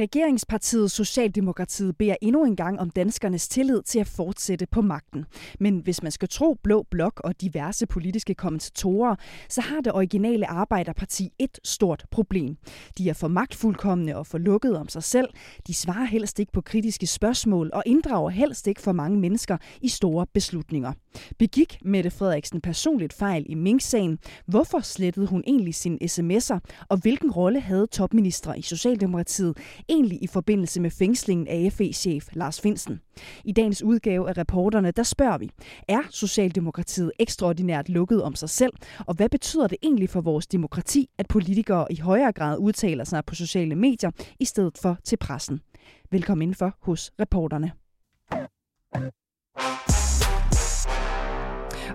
Regeringspartiet Socialdemokratiet beder endnu en gang om danskernes tillid til at fortsætte på magten. Men hvis man skal tro Blå Blok og diverse politiske kommentatorer, så har det originale Arbejderparti et stort problem. De er for magtfuldkommende og for lukket om sig selv. De svarer helst ikke på kritiske spørgsmål og inddrager helst ikke for mange mennesker i store beslutninger. Begik Mette Frederiksen personligt fejl i Mink-sagen? Hvorfor slettede hun egentlig sine sms'er? Og hvilken rolle havde topminister i Socialdemokratiet egentlig i forbindelse med fængslingen af FE-chef Lars Finsen? I dagens udgave af reporterne, der spørger vi, er Socialdemokratiet ekstraordinært lukket om sig selv? Og hvad betyder det egentlig for vores demokrati, at politikere i højere grad udtaler sig på sociale medier i stedet for til pressen? Velkommen indenfor hos reporterne.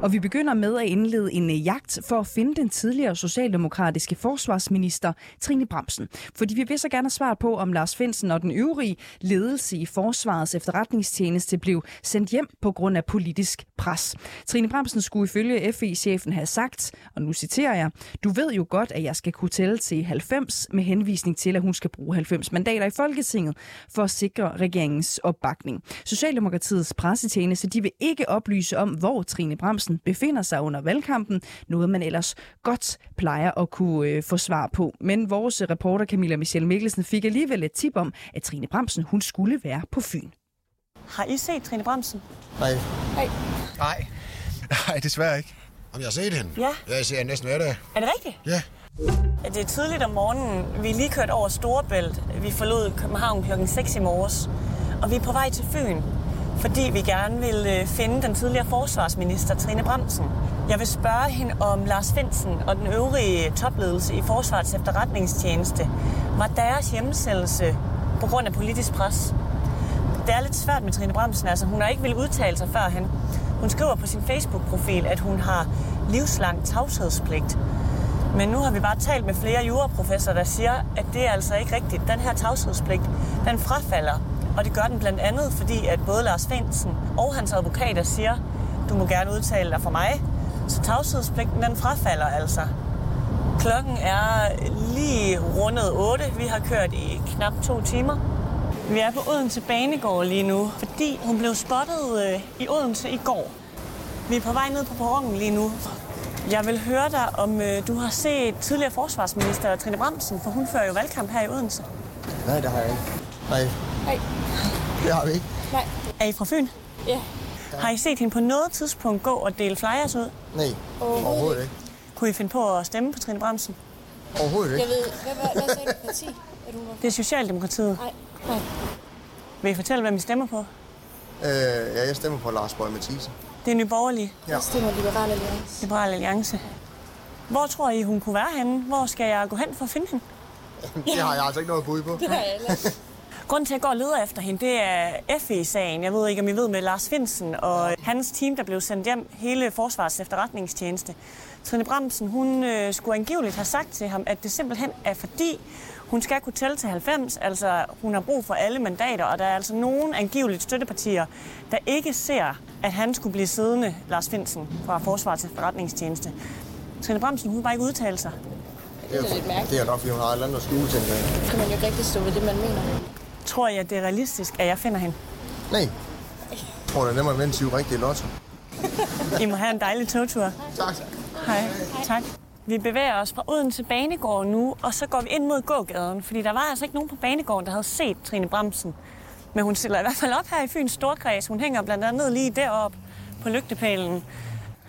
Og vi begynder med at indlede en øh, jagt for at finde den tidligere socialdemokratiske forsvarsminister Trine Bramsen. Fordi vi vil så gerne have svar på, om Lars Finsen og den øvrige ledelse i Forsvarets efterretningstjeneste blev sendt hjem på grund af politisk pres. Trine Bramsen skulle ifølge FE-chefen have sagt, og nu citerer jeg, du ved jo godt, at jeg skal kunne tælle til 90 med henvisning til, at hun skal bruge 90 mandater i Folketinget for at sikre regeringens opbakning. Socialdemokratiets pressetjeneste de vil ikke oplyse om, hvor Trine Bramsen befinder sig under valgkampen, noget man ellers godt plejer at kunne øh, få svar på. Men vores reporter Camilla Michelle Mikkelsen fik alligevel et tip om, at Trine Bramsen hun skulle være på Fyn. Har I set Trine Bramsen? Nej. Nej. Nej. Nej, desværre ikke. Om jeg har set hende? Ja. Jeg ser hende næsten hver dag. Er det rigtigt? Ja. Det er tidligt om morgenen. Vi er lige kørt over Storebælt. Vi forlod København klokken 6 i morges. Og vi er på vej til Fyn fordi vi gerne vil øh, finde den tidligere forsvarsminister Trine Bremsen. Jeg vil spørge hende om Lars Finsen og den øvrige topledelse i Forsvarets efterretningstjeneste var deres hjemmesættelse på grund af politisk pres. Det er lidt svært med Trine Bremsen, altså hun har ikke vil udtale sig førhen. Hun skriver på sin Facebook-profil, at hun har livslang tavshedspligt. Men nu har vi bare talt med flere juraprofessorer, der siger, at det er altså ikke rigtigt. Den her tavshedspligt, den frafalder og det gør den blandt andet, fordi at både Lars Finsen og hans advokater siger, du må gerne udtale dig for mig. Så tavshedspligten den frafalder altså. Klokken er lige rundet 8. Vi har kørt i knap to timer. Vi er på Odense Banegård lige nu, fordi hun blev spottet øh, i Odense i går. Vi er på vej ned på perronen lige nu. Jeg vil høre dig, om øh, du har set tidligere forsvarsminister Trine Bramsen, for hun fører jo valgkamp her i Odense. Nej, det har jeg ikke. Nej. Nej. Det har vi ikke. Nej. Er I fra Fyn? Ja. Har I set hende på noget tidspunkt gå og dele flyers ud? Nej, Overhovedet, overhovedet ikke. Kunne I finde på at stemme på Trine Bramsen? Overhovedet ikke. Jeg ved, hvad, hvad, hvad sagde du parti? At hun var... Det er Socialdemokratiet. Nej, nej. Vil I fortælle, hvem I stemmer på? Øh, ja, jeg stemmer på Lars Bøge Mathisen. Det er Nye Borgerlige. Ja. Jeg stemmer Liberal Alliance. Liberal Alliance. Hvor tror I, hun kunne være henne? Hvor skal jeg gå hen for at finde hende? Det har jeg altså ikke noget bud på. Det har jeg. Grunden til, at jeg går og leder efter hende, det er FE-sagen. Jeg ved ikke, om I ved med Lars Finsen og hans team, der blev sendt hjem, hele Forsvarets efterretningstjeneste. Trine Bramsen, hun øh, skulle angiveligt have sagt til ham, at det simpelthen er fordi, hun skal kunne tælle til 90, altså hun har brug for alle mandater, og der er altså nogen angiveligt støttepartier, der ikke ser, at han skulle blive siddende, Lars Finsen, fra Forsvarets efterretningstjeneste. Trine Bramsen, hun vil bare ikke udtale sig. Det er, Det er lidt mærkeligt. det er nok, fordi hun har et eller andet at skjule til mig. Så kan man jo ikke rigtig stå ved det, man mener. Tror jeg, det er realistisk, at jeg finder hende? Nej. Jeg tror, det er nemmere at vinde 20 rigtige lotto. I må have en dejlig togtur. Tak. Hej. Tak. Vi bevæger os fra Odense Banegård nu, og så går vi ind mod gågaden, fordi der var altså ikke nogen på Banegården, der havde set Trine Bramsen. Men hun stiller i hvert fald op her i Fyns Storkreds. Hun hænger blandt andet lige deroppe på lygtepælen.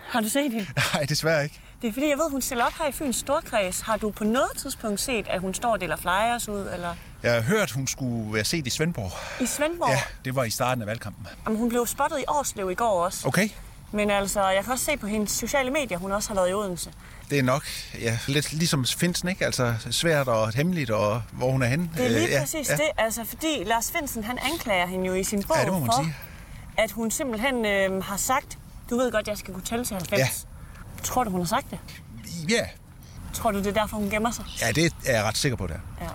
Har du set hende? Nej, desværre ikke. Det er fordi, jeg ved, hun stiller op her i Fyns Storkreds. Har du på noget tidspunkt set, at hun står og deler flyers ud? Eller Jeg har hørt, hun skulle være set i Svendborg. i Svendborg? Ja, det var i starten af valgkampen. Jamen, hun blev spottet i Årslev i går også. Okay, Men altså, jeg kan også se på hendes sociale medier, hun også har været i Odense. det er nok ja, lidt ligesom Finsen, ikke? Altså svært og hemmeligt, og hvor hun er henne. Det er lige Øh, præcis ja. det, altså fordi Lars Finsen, han anklager hende jo i sin bog Ja, det må man for, sige. at hun simpelthen øh, har sagt, du ved godt, jeg skal kunne tælle til 90. Ja. Tror du, hun har sagt det? Ja, Tror du, det er derfor, hun gemmer sig? ja det er jeg ret sikker på, det er. Ja.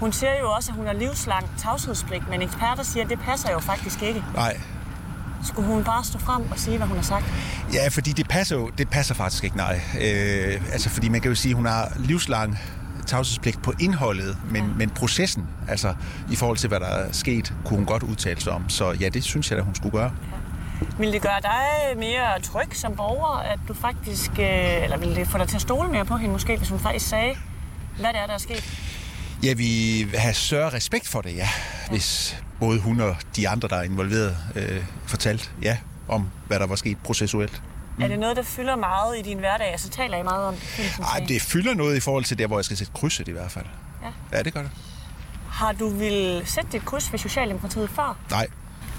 Hun siger jo også, at hun har livslang tavshedspligt, men eksperter siger, at det passer jo faktisk ikke. Nej, Skulle hun bare stå frem og sige, hvad hun har sagt? Ja, fordi det passer jo, det passer faktisk ikke, nej. Øh, altså, fordi man kan jo sige, at hun har livslang tavshedspligt på indholdet, men, ja. men processen, altså i forhold til, hvad der er sket, kunne hun godt udtale sig om. Så ja, det synes jeg, at hun skulle gøre. Vil det gøre dig mere tryg som borger, at du faktisk, øh, eller vil det få dig til at stole mere på hende måske, hvis hun faktisk sagde, hvad det er, der er sket? Ja, vi have større respekt for det, ja. Hvis både hun og de andre, der er involveret, øh, fortalt ja om, hvad der var sket processuelt. Mm. Er det noget, der fylder meget i din hverdag? Altså taler I meget om det? Ej, det fylder noget i forhold til der, hvor jeg skal sætte krydset i hvert fald. Ja. Ja, det gør det. Har du vil sætte dit kryds ved Socialdemokratiet før? Nej,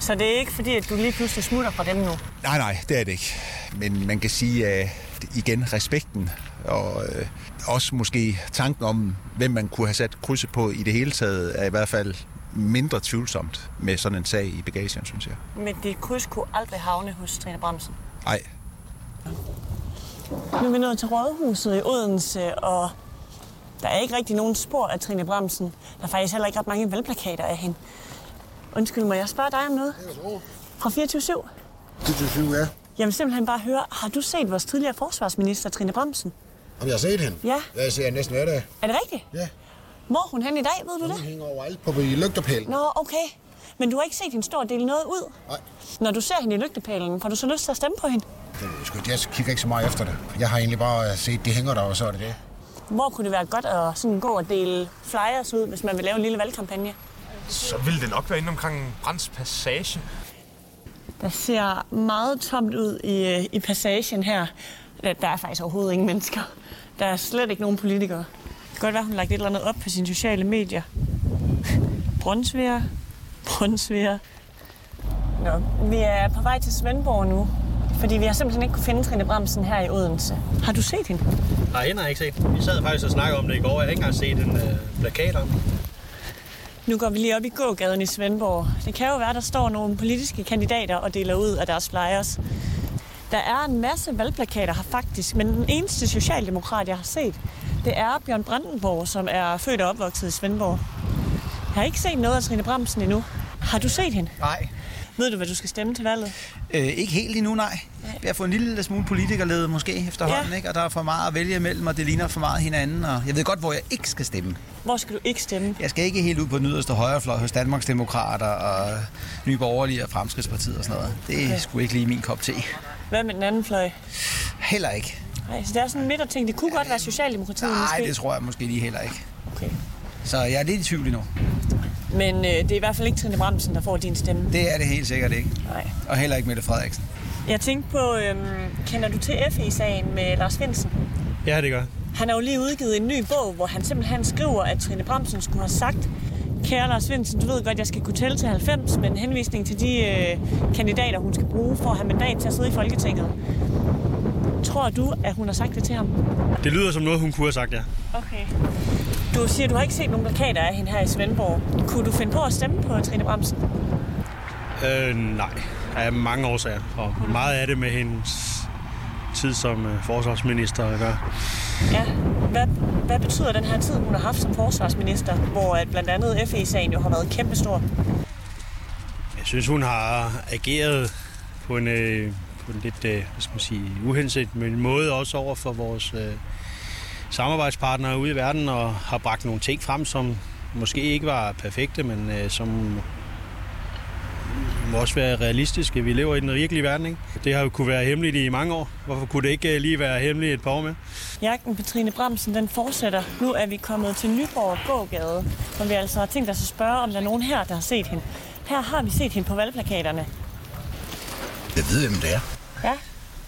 Så det er ikke fordi, at du lige pludselig smutter fra dem nu? Nej, nej, det er det ikke. Men man kan sige, at igen, respekten og øh, også måske tanken om, hvem man kunne have sat krydset på i det hele taget, er i hvert fald mindre tvivlsomt med sådan en sag i bagagen, synes jeg. Men dit kryds kunne aldrig havne hos Trine Bremsen. Nej, Nu er vi nået til Rådhuset i Odense, og der er ikke rigtig nogen spor af Trine Bremsen. Der er faktisk heller ikke ret mange valgplakater af hende. Undskyld, må jeg spørge dig om noget? Fra 24 Det synes jeg, ja. Jeg vil simpelthen bare høre, har du set vores tidligere forsvarsminister, Trine Bremsen? Om jeg har set hende? Ja. Ja, jeg ser næsten hver dag. Er det rigtigt? Ja. Hvor er hun hen i dag, ved du Hun det? hænger overalt på i lygtepælen. Nå, okay. Men du har ikke set hende stå og dele noget ud? Nej. Når du ser hende i lygtepælen, får du så lyst til at stemme på hende? Det jeg kigger ikke så meget efter det. Jeg har egentlig bare øh, set, de hænger der, og så er det det. Hvor kunne det være godt at sådan gå og dele flyers ud, hvis man vil lave en lille valgkampagne? Så ville det nok være inde omkring Brands Passage. Der ser meget tomt ud i, øh, i passagen her. Der, der er faktisk overhovedet ingen mennesker. Der er slet ikke nogen politikere. Det kan godt være, hun har lagt et eller andet op på sine sociale medier. Brunsviger. Brunsviger. Nå, vi er på vej til Svendborg nu. Fordi vi har simpelthen ikke kunne finde Trine Bremsen her i Odense. Har du set hende? Nej, hende har jeg ikke set. Vi sad faktisk og snakkede om det i går. Jeg har ikke engang set en øh, plakat om. Nu går vi lige op i gågaden i Svendborg. Det kan jo være, der står nogle politiske kandidater og deler ud af deres flyers. Der er en masse valgplakater her faktisk, men den eneste socialdemokrat, jeg har set, det er Bjørn Brandenborg, som er født og opvokset i Svendborg. Jeg har ikke set noget af Trine Bremsen endnu. Har du set hende? Nej, Ved du, hvad du skal stemme til valget? øh, ikke helt endnu, nej. Vi har fået en lille smule politikerlede måske efterhånden, Ja. ikke? og der er for meget at vælge imellem, og det ligner for meget hinanden. Og jeg ved godt, hvor jeg ikke skal stemme. Hvor skal du ikke stemme? Jeg skal ikke helt ud på den yderste højrefløj hos Danmarks Demokrater og Nye Borgerlige og Fremskridspartiet og sådan noget. Det er Okay. sgu ikke lige min kop te. Hvad med den anden fløj? Heller ikke. Nej, så det er sådan en midterting. Det kunne godt være Socialdemokratiet Nej, måske. det tror jeg måske lige heller ikke. Okay. Så jeg er lidt i tvivl endnu. Men øh, det er i hvert fald ikke Trine Bremsen, der får din stemme. Det er det helt sikkert ikke. Nej. Og heller ikke Mette Frederiksen. Jeg tænkte på, øhm, kender du til FE-sagen med Lars Finsen? Ja, det gør. Han har jo lige udgivet en ny bog, hvor han simpelthen skriver, at Trine Bremsen skulle have sagt, kære Lars Finsen, du ved godt, jeg skal kunne tælle til 90, men henvisning til de øh, kandidater, hun skal bruge for at have mandat til at sidde i Folketinget. Tror du, at hun har sagt det til ham? Det lyder som noget, hun kunne have sagt, ja. Okay. Du siger, du har ikke set nogen plakater af hende her i Svendborg. Kunne du finde på at stemme på Trine Bremsen? Øh, nej. Af mange årsager. Og meget af det med hendes tid som øh, forsvarsminister at gøre. Ja. Hvad, hvad betyder den her tid, hun har haft som forsvarsminister, hvor at blandt andet FE-sagen jo har været kæmpestor? Jeg synes, hun har ageret på en, øh, på en lidt, øh, hvad skal man sige, uhenset, men måde også over for vores øh, samarbejdspartnere ude i verden, og har bragt nogle ting frem, som måske ikke var perfekte, men øh, som må også være realistiske. Vi lever i den virkelige verden, ikke? Det har jo kunne være hemmeligt i mange år. Hvorfor kunne det ikke øh, lige være hemmeligt et par år med? Jagten på Trine Bremsen, den fortsætter. Nu er vi kommet til Nyborg gågade, hvor vi altså har tænkt os at spørge, om der er nogen her, der har set hende. Her har vi set hende på valgplakaterne. Jeg ved, hvem det er. Ja.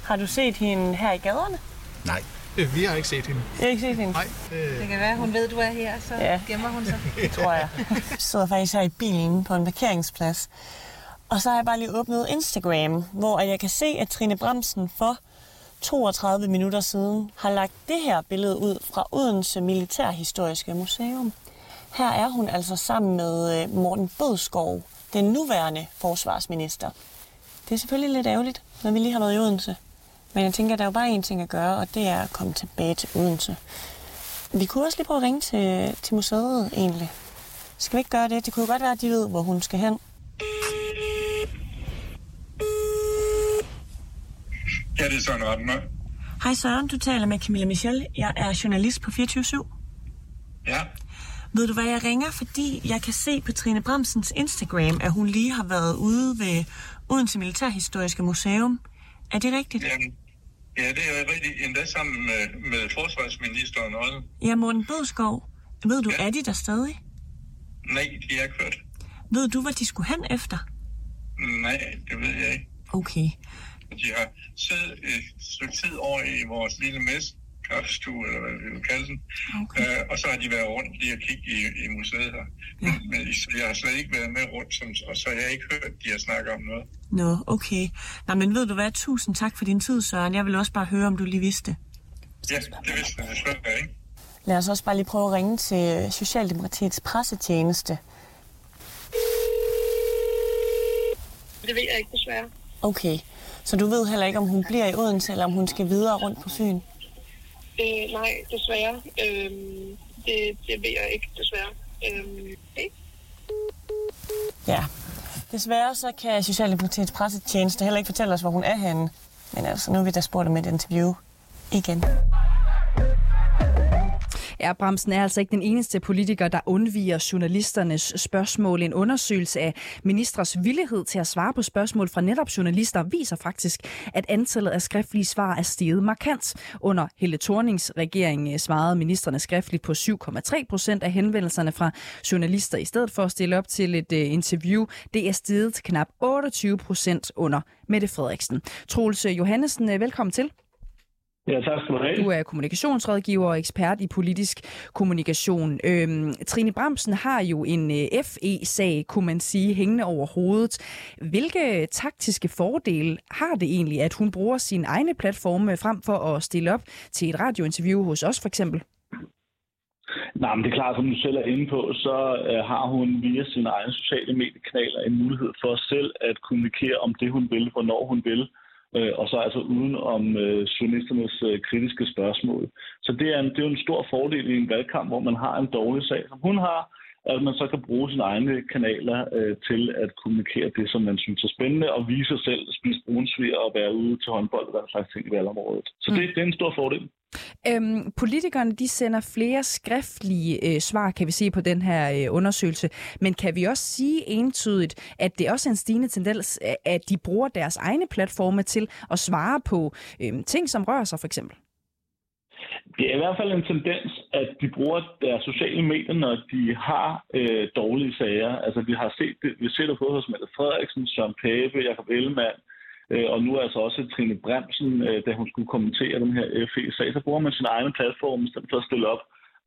Har du set hende her i gaderne? Nej. Vi har ikke set hende. Jeg har ikke set hende. Nej. Det kan være, hun ved, du er her, så Ja. gemmer hun sig. Det tror jeg. Jeg sidder faktisk her i bilen på en parkeringsplads. Og så har jeg bare lige åbnet Instagram, hvor jeg kan se, at Trine Bremsen for 32 minutter siden har lagt det her billede ud fra Odense Militærhistoriske Museum. Her er hun altså sammen med øh, Morten Bødskov, den nuværende forsvarsminister. Det er selvfølgelig lidt ærgerligt, når vi lige har været i Odense. Men jeg tænker, at der er jo bare én ting at gøre, og det er at komme tilbage til Odense. Vi kunne også lige prøve at ringe til, til museet egentlig. Skal vi ikke gøre det? Det kunne jo godt være, at de ved, hvor hun skal hen. Ja, det er Søren Rattenmøg. Hej Søren, du taler med Camilla Michel. Jeg er journalist på 24 Ja. Ved du hvad, jeg ringer, fordi jeg kan se på Trine Bremsens Instagram, at hun lige har været ude ved Odense Militærhistoriske Museum. Er det rigtigt? Jamen, ja, det er rigtigt. Endda sammen med, med forsvarsministeren også. Ja, Morten Bødskov. Ved du, ja. er de der stadig? Nej, de er kørt. Ved du, hvad de skulle hen efter? Nej, det ved jeg ikke. Okay. De har siddet et stykke tid over i vores lille mest kaffestue, eller hvad vi vil kalde den. Okay. Øh, og så har de været rundt lige og kigge i, i museet her. Ja. Men, men jeg har slet ikke været med rundt, som, og så har jeg ikke hørt, at de har snakket om noget. Nå, okay. Nej, men ved du hvad? Tusind tak for din tid, Søren. Jeg vil også bare høre, om du lige vidste. Ja, det vidste jeg desværre ikke. Lad os også bare lige prøve at ringe til Socialdemokratiets pressetjeneste. Det ved jeg ikke desværre. Okay, så du ved heller ikke, om hun bliver i Odense, eller om hun skal videre rundt på Fyn? Øh, nej, desværre. Øh, det, det ved jeg ikke, desværre. Øh, okay. Ja. Desværre så kan Socialdemokratiets pressetjeneste heller ikke fortælle os, hvor hun er henne. Men altså, nu er vi da spurgt om et interview igen. Ja, er altså ikke den eneste politiker, der undviger journalisternes spørgsmål. En undersøgelse af ministres villighed til at svare på spørgsmål fra netop journalister viser faktisk, at antallet af skriftlige svar er steget markant. Under Helle Thornings regering øh, svarede ministerne skriftligt på 7,3 procent af henvendelserne fra journalister i stedet for at stille op til et øh, interview. Det er steget til knap 28 procent under Mette Frederiksen. Troels Johannesen, øh, velkommen til. Ja, tak skal du have. Du er kommunikationsrådgiver og ekspert i politisk kommunikation. Øhm, Trine Bremsen har jo en øh, FE-sag, kunne man sige, hængende over hovedet. Hvilke taktiske fordele har det egentlig, at hun bruger sin egne platforme frem for at stille op til et radiointerview hos os for eksempel? Nej, men det er klart, som du selv er inde på, så øh, har hun via sine egne sociale mediekanaler en mulighed for selv at kommunikere om det, hun vil, hvornår hun vil øh, og så altså uden om øh, journalisternes øh, kritiske spørgsmål. Så det er, en, det er jo en stor fordel i en valgkamp, hvor man har en dårlig sag, som hun har, at man så kan bruge sine egne kanaler øh, til at kommunikere det, som man synes er spændende, og vise sig selv, spise brunsvig og være ude til håndbold og den slags ting i valgområdet. Så det, mm. det er en stor fordel. Øhm, politikerne de sender flere skriftlige øh, svar, kan vi se på den her øh, undersøgelse. Men kan vi også sige entydigt, at det også er en stigende tendens, øh, at de bruger deres egne platforme til at svare på øh, ting, som rører sig for eksempel? Det er i hvert fald en tendens, at de bruger deres sociale medier, når de har øh, dårlige sager. Altså vi har set det, vi ser det både hos Mette Frederiksen, Søren Pape, Jacob Ellemann, øh, Øh, og nu altså også Trine Bremsen, øh, da hun skulle kommentere den her FE-sag, så bruger man sin egen platform, i stedet for at stille op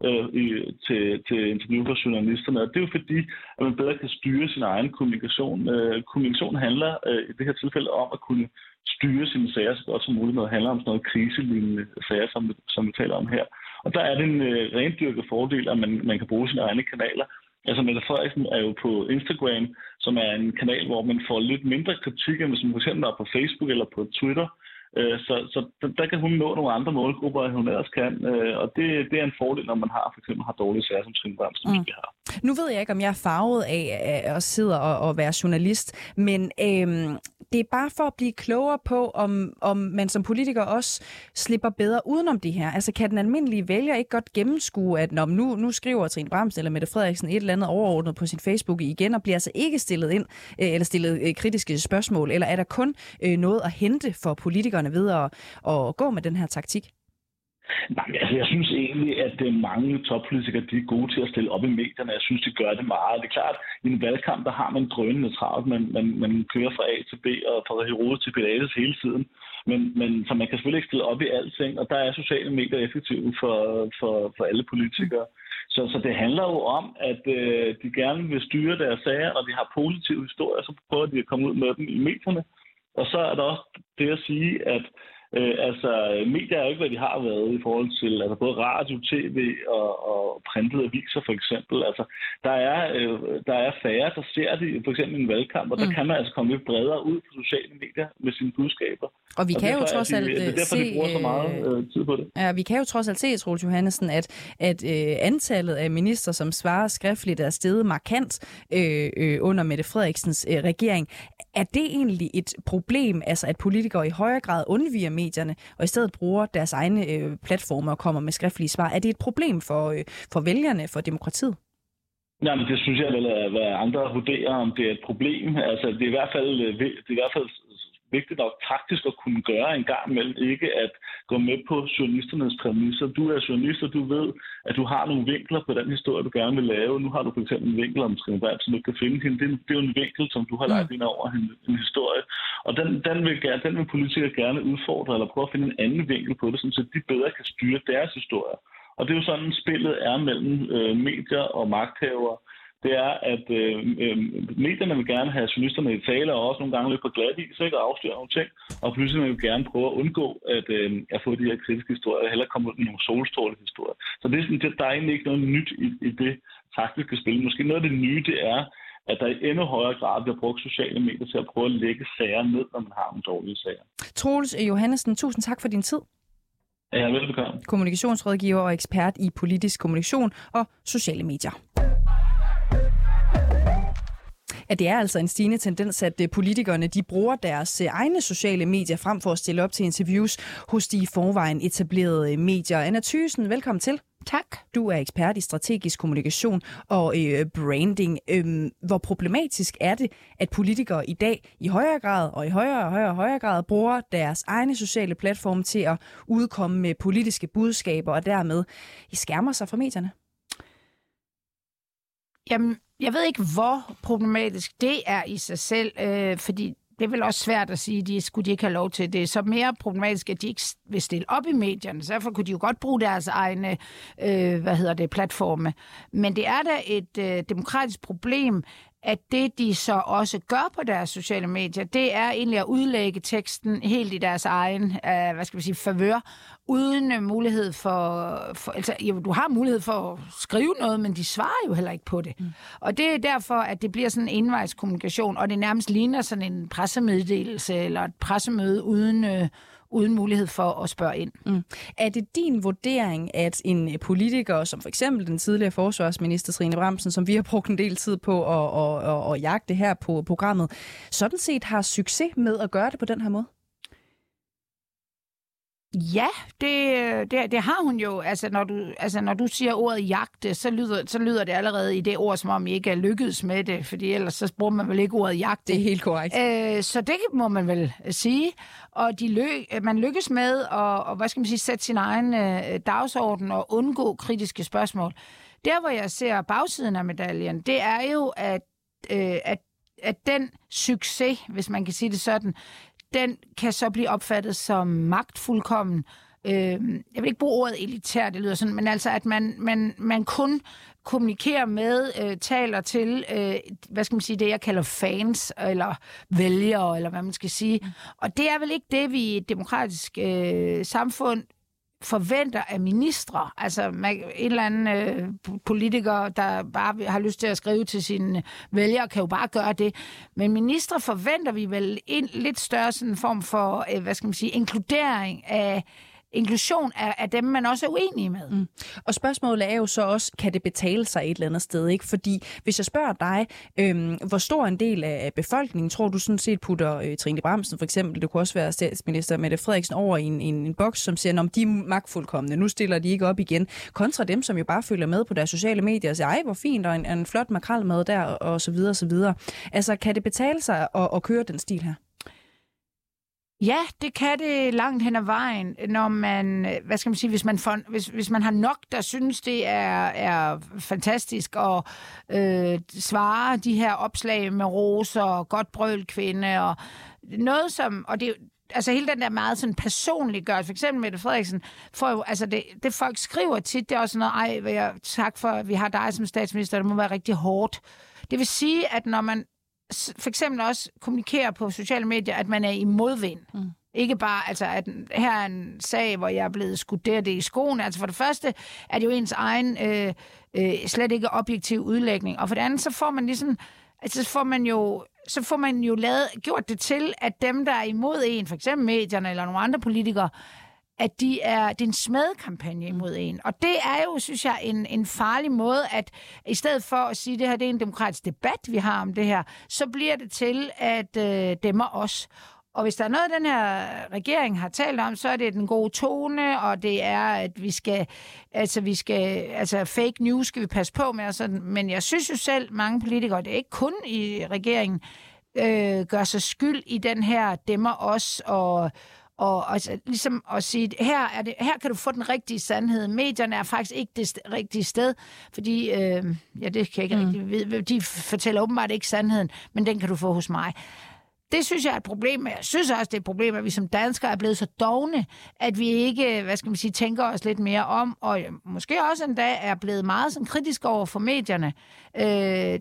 øh, i, til, til interview for journalisterne. Og det er jo fordi, at man bedre kan styre sin egen kommunikation. Øh, kommunikation handler øh, i det her tilfælde om at kunne styre sine sager så godt som muligt, når det handler om sådan noget kriselignende sager, som, som vi taler om her. Og der er det en øh, rendyrket fordel, at man, man kan bruge sine egne kanaler. Altså Mette Frederiksen er jo på Instagram, som er en kanal, hvor man får lidt mindre kritik, end hvis man fx er på Facebook eller på Twitter. Øh, så, så der kan hun nå nogle andre målgrupper, end hun ellers kan. Øh, og det, det er en fordel, når man har for eksempel har dårlige sager som Trine Bremsen, som mm. vi har. Nu ved jeg ikke, om jeg er farvet af at sidde og, og være journalist, men øhm, det er bare for at blive klogere på, om, om man som politiker også slipper bedre udenom det her. Altså kan den almindelige vælger ikke godt gennemskue, at når nu, nu skriver Trine Bremsen eller Mette Frederiksen et eller andet overordnet på sin Facebook igen, og bliver altså ikke stillet ind øh, eller stillet øh, kritiske spørgsmål, eller er der kun øh, noget at hente for politikerne ved at, at gå med den her taktik? Nej, altså jeg synes egentlig, at det er mange toppolitikere, de er gode til at stille op i medierne. Jeg synes, de gør det meget. Det er klart, at i en valgkamp, der har man drønende travlt. Man, man, man kører fra A til B og fra Herodes til Pilates hele tiden. Men, men så man kan selvfølgelig ikke stille op i alting, og der er sociale medier effektive for, for, for alle politikere. Så, så det handler jo om, at øh, de gerne vil styre deres sager, og de har positive historier, så prøver de at komme ud med dem i medierne. Og så er der også det at sige, at Øh, altså, medier er jo ikke, hvad de har været i forhold til altså både radio, tv og, og printede aviser for eksempel. Altså, der er, øh, der er færre, der ser det for eksempel i en valgkamp, og der mm. kan man altså komme lidt bredere ud på sociale medier med sine budskaber. Og vi og kan jo trods alt det er derfor, se... De bruger så meget øh, tid på det. Ja, vi kan jo trods alt se, Troels Johannesen, at, at øh, antallet af minister, som svarer skriftligt, er steget markant øh, øh, under Mette Frederiksens øh, regering. Er det egentlig et problem, altså at politikere i højere grad undviger medierne, og i stedet bruger deres egne øh, platforme og kommer med skriftlige svar? Er det et problem for, øh, for vælgerne, for demokratiet? Jamen, det synes jeg vel, at andre vurderer, om det er et problem. Altså, det er i hvert fald, øh, det er i hvert fald vigtigt nok taktisk at kunne gøre en gang imellem, ikke at gå med på journalisternes præmisser. Du er journalist, og du ved, at du har nogle vinkler på den historie, du gerne vil lave. Nu har du for eksempel en vinkel om Trine Brandt, som du kan finde hende. Det, det er jo en vinkel, som du har lagt ind over en, en historie. Og den, den, vil, den vil politikere gerne udfordre, eller prøve at finde en anden vinkel på det, så de bedre kan styre deres historie. Og det er jo sådan, spillet er mellem øh, medier og magthavere det er, at øh, øh, medierne vil gerne have journalisterne i tale, og også nogle gange lidt på glat is, ikke, og afsløre nogle ting. Og pludselig vil gerne prøve at undgå at, øh, at få de her kritiske historier, eller komme ud med nogle solstråle historier. Så det er sådan, det, der er egentlig ikke noget nyt i, i det taktiske spil. Måske noget af det nye, det er, at der i endnu højere grad bliver brugt sociale medier til at prøve at lægge sager ned, når man har nogle dårlige sager. Troels Johannesen, tusind tak for din tid. Ja, velbekomme. Kommunikationsrådgiver og ekspert i politisk kommunikation og sociale medier at det er altså en stigende tendens, at øh, politikerne de bruger deres øh, egne sociale medier frem for at stille op til interviews hos de i forvejen etablerede medier. Anna Thysen, velkommen til. Tak. Du er ekspert i strategisk kommunikation og øh, branding. Øhm, hvor problematisk er det, at politikere i dag i højere grad og i højere og højere, og højere grad bruger deres egne sociale platforme til at udkomme med politiske budskaber og dermed skærmer sig fra medierne? Jamen, jeg ved ikke, hvor problematisk det er i sig selv, øh, fordi det er vel også svært at sige, at de skulle de ikke have lov til det. Så mere problematisk, at de ikke vil stille op i medierne. Så derfor kunne de jo godt bruge deres egne øh, hvad hedder det, platforme. Men det er da et øh, demokratisk problem, at det, de så også gør på deres sociale medier, det er egentlig at udlægge teksten helt i deres egen, øh, hvad skal vi sige, favør, uden øh, mulighed for, for altså, jo, du har mulighed for at skrive noget, men de svarer jo heller ikke på det. Mm. Og det er derfor, at det bliver sådan en indvejskommunikation, og det nærmest ligner sådan en pressemeddelelse eller et pressemøde uden... Øh, uden mulighed for at spørge ind. Mm. Er det din vurdering, at en øh, politiker, som for eksempel den tidligere forsvarsminister Trine Bramsen, som vi har brugt en del tid på at, at, at, at jagte her på programmet, sådan set har succes med at gøre det på den her måde? Ja, det, det, det har hun jo. Altså når, du, altså, når du siger ordet jagte, så lyder, så lyder det allerede i det ord, som om I ikke er lykkedes med det, fordi ellers så bruger man vel ikke ordet jagte. Det er helt korrekt. Øh, så det må man vel sige. Og de lø, man lykkes med at og, hvad skal man sige, sætte sin egen øh, dagsorden og undgå kritiske spørgsmål. Der, hvor jeg ser bagsiden af medaljen, det er jo, at, øh, at, at den succes, hvis man kan sige det sådan, den kan så blive opfattet som magtfuldkommen. Øh, jeg vil ikke bruge ordet elitær, det lyder sådan, men altså, at man, man, man kun kommunikerer med, øh, taler til, øh, hvad skal man sige, det jeg kalder fans, eller vælgere, eller hvad man skal sige. Mm. Og det er vel ikke det, vi i et demokratisk øh, samfund forventer af ministre. Altså en eller anden øh, politiker, der bare har lyst til at skrive til sine vælgere, kan jo bare gøre det. Men ministre forventer vi vel en lidt større sådan form for, øh, hvad skal man sige, inkludering af inklusion af, af dem, man også er uenig med. Mm. Og spørgsmålet er jo så også, kan det betale sig et eller andet sted? Ikke? Fordi hvis jeg spørger dig, øhm, hvor stor en del af befolkningen tror du sådan set putter øh, Trine Bramsen for eksempel, det kunne også være statsminister Mette Frederiksen, over i en, en, en boks, som siger, om de er magtfuldkommende, nu stiller de ikke op igen, kontra dem, som jo bare følger med på deres sociale medier og siger, ej, hvor fint, og en, en flot makralmad der, og så videre, og så videre. Altså, kan det betale sig at, at køre den stil her? Ja, det kan det langt hen ad vejen, når man, hvad skal man sige, hvis man, får, hvis, hvis man har nok, der synes, det er, er fantastisk at øh, svare de her opslag med roser, godt brøl kvinde, og noget som, og det, altså hele den der meget sådan personlige gør, for eksempel Mette Frederiksen, får jo, altså det, det folk skriver tit, det er også noget, ej, jeg, tak for, at vi har dig som statsminister, det må være rigtig hårdt. Det vil sige, at når man for eksempel også kommunikere på sociale medier, at man er i modvind. Mm. Ikke bare, altså, at her er en sag, hvor jeg er blevet skudt der det i skoene. Altså for det første er det jo ens egen øh, øh, slet ikke objektiv udlægning. Og for det andet, så får man ligesom, altså så får man jo så får man jo lavet, gjort det til, at dem, der er imod en, for eksempel medierne eller nogle andre politikere, at de er, det er en smedkampagne imod en. Og det er jo, synes jeg, en, en farlig måde, at i stedet for at sige, at det her det er en demokratisk debat, vi har om det her, så bliver det til, at øh, dæmmer os. Og hvis der er noget, den her regering har talt om, så er det den gode tone, og det er, at vi skal, altså vi skal, altså fake news skal vi passe på med, og sådan. men jeg synes jo selv, mange politikere, det er ikke kun i regeringen, øh, gør sig skyld i den her dæmmer os, og, og altså, ligesom at sige, her, er det, her kan du få den rigtige sandhed. Medierne er faktisk ikke det rigtige sted, fordi, øh, ja, det kan jeg ikke mm. rigtig vide, de fortæller åbenbart ikke sandheden, men den kan du få hos mig. Det synes jeg er et problem. Jeg synes også, det er et problem, at vi som danskere er blevet så dogne, at vi ikke, hvad skal man sige, tænker os lidt mere om, og måske også endda er blevet meget sådan kritisk over for medierne. Øh,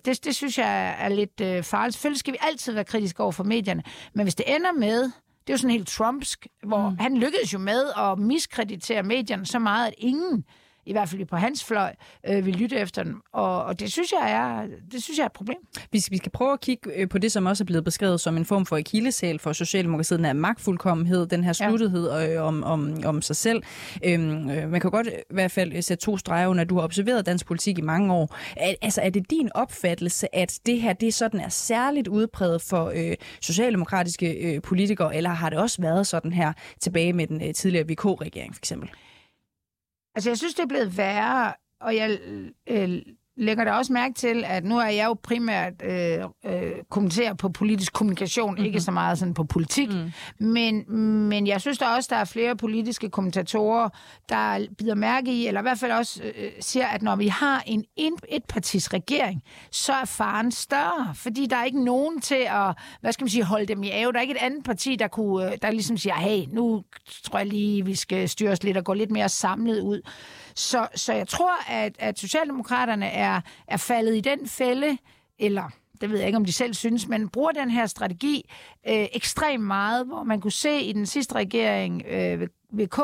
det, det synes jeg er lidt øh, farligt. Selvfølgelig skal vi altid være kritiske over for medierne, men hvis det ender med, det er jo sådan helt trumpsk, hvor mm. han lykkedes jo med at miskreditere medierne så meget, at ingen i hvert fald på hans fløj, øh, vil lytte efter dem. Og, og det, synes jeg er, det synes jeg er et problem. Vi, vi skal prøve at kigge øh, på det, som også er blevet beskrevet som en form for akillesæl for Socialdemokratiet, den her magtfuldkommenhed, den her sluttethed ja. øh, om, om, om sig selv. Øhm, øh, man kan godt i hvert fald sætte to streger under, du har observeret dansk politik i mange år. Er, altså, er det din opfattelse, at det her det sådan er særligt udpræget for øh, socialdemokratiske øh, politikere, eller har det også været sådan her tilbage med den øh, tidligere VK-regering for eksempel? Altså, jeg synes, det er blevet værre, og jeg øh, lægger da også mærke til, at nu er jeg jo primært øh, øh, kommenterer på politisk kommunikation, mm-hmm. ikke så meget sådan på politik, mm. men, men jeg synes da også, der er flere politiske kommentatorer, der bider mærke i, eller i hvert fald også øh, siger, at når vi har en etpartis regering, så er faren større, fordi der er ikke nogen til at, hvad skal man sige, holde dem i ave. Der er ikke et andet parti, der, kunne, der ligesom siger, hey, nu tror jeg lige, vi skal styre os lidt og gå lidt mere samlet ud. Så, så jeg tror, at, at Socialdemokraterne er, er faldet i den fælde, eller det ved jeg ikke, om de selv synes, men bruger den her strategi øh, ekstremt meget, hvor man kunne se i den sidste regering øh, VK,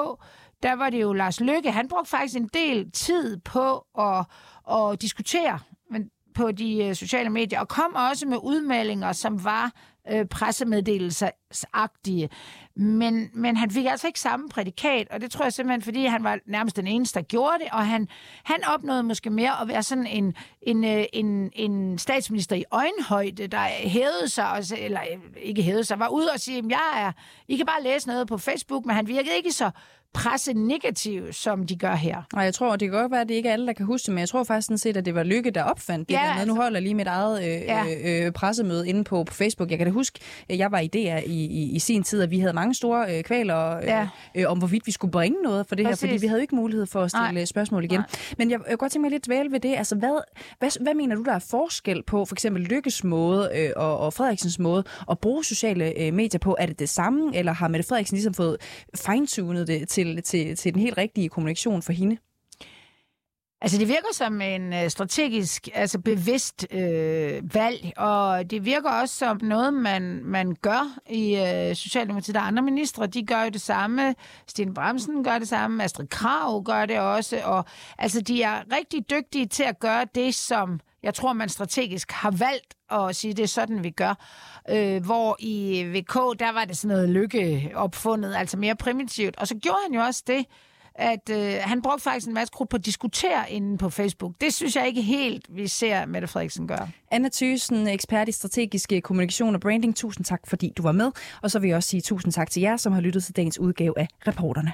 der var det jo Lars Lykke, han brugte faktisk en del tid på at, at diskutere men på de øh, sociale medier, og kom også med udmeldinger, som var øh, pressemeddelelsesagtige. Men, men han fik altså ikke samme prædikat, og det tror jeg simpelthen, fordi han var nærmest den eneste, der gjorde det, og han, han opnåede måske mere at være sådan en, en, øh, en, en statsminister i øjenhøjde, der hævede sig, også, eller øh, ikke hævede sig, var ude og sige, jeg er, I kan bare læse noget på Facebook, men han virkede ikke så presse negativt, som de gør her. Og jeg tror, det kan godt være, at det ikke er alle, der kan huske det, men jeg tror faktisk sådan set, at det var Lykke, der opfandt det ja, der med. Altså, nu holder lige mit eget øh, ja. øh, pressemøde inde på, på Facebook. Jeg kan da huske, at jeg var i DR i, i, i sin tid, at vi havde mange store øh, kvaler øh, ja. øh, om, hvorvidt vi skulle bringe noget for det Præcis. her, fordi vi havde ikke mulighed for at stille Nej. spørgsmål igen. Nej. Men jeg, jeg kan godt tænke mig lidt dvæle ved det. Altså, hvad, hvad, hvad mener du, der er forskel på for eksempel Lykkes måde øh, og, og Frederiksens måde at bruge sociale øh, medier på? Er det det samme, eller har Mette Frederiksen ligesom fået fine-tunet det til, til, til den helt rigtige kommunikation for hende? Altså, det virker som en øh, strategisk, altså bevidst øh, valg, og det virker også som noget, man, man gør i øh, Socialdemokratiet. Der andre ministre, de gør jo det samme. Sten Bremsen gør det samme. Astrid Krav gør det også. Og altså, de er rigtig dygtige til at gøre det, som jeg tror, man strategisk har valgt at sige, det er sådan, vi gør. Øh, hvor i VK, der var det sådan noget lykke opfundet, altså mere primitivt. Og så gjorde han jo også det, at øh, han brugte faktisk en masse krudt på at diskutere inden på Facebook. Det synes jeg ikke helt, vi ser Mette Frederiksen gøre. Anna Thysen, ekspert i strategisk øh, kommunikation og branding. Tusind tak, fordi du var med. Og så vil jeg også sige tusind tak til jer, som har lyttet til dagens udgave af Reporterne.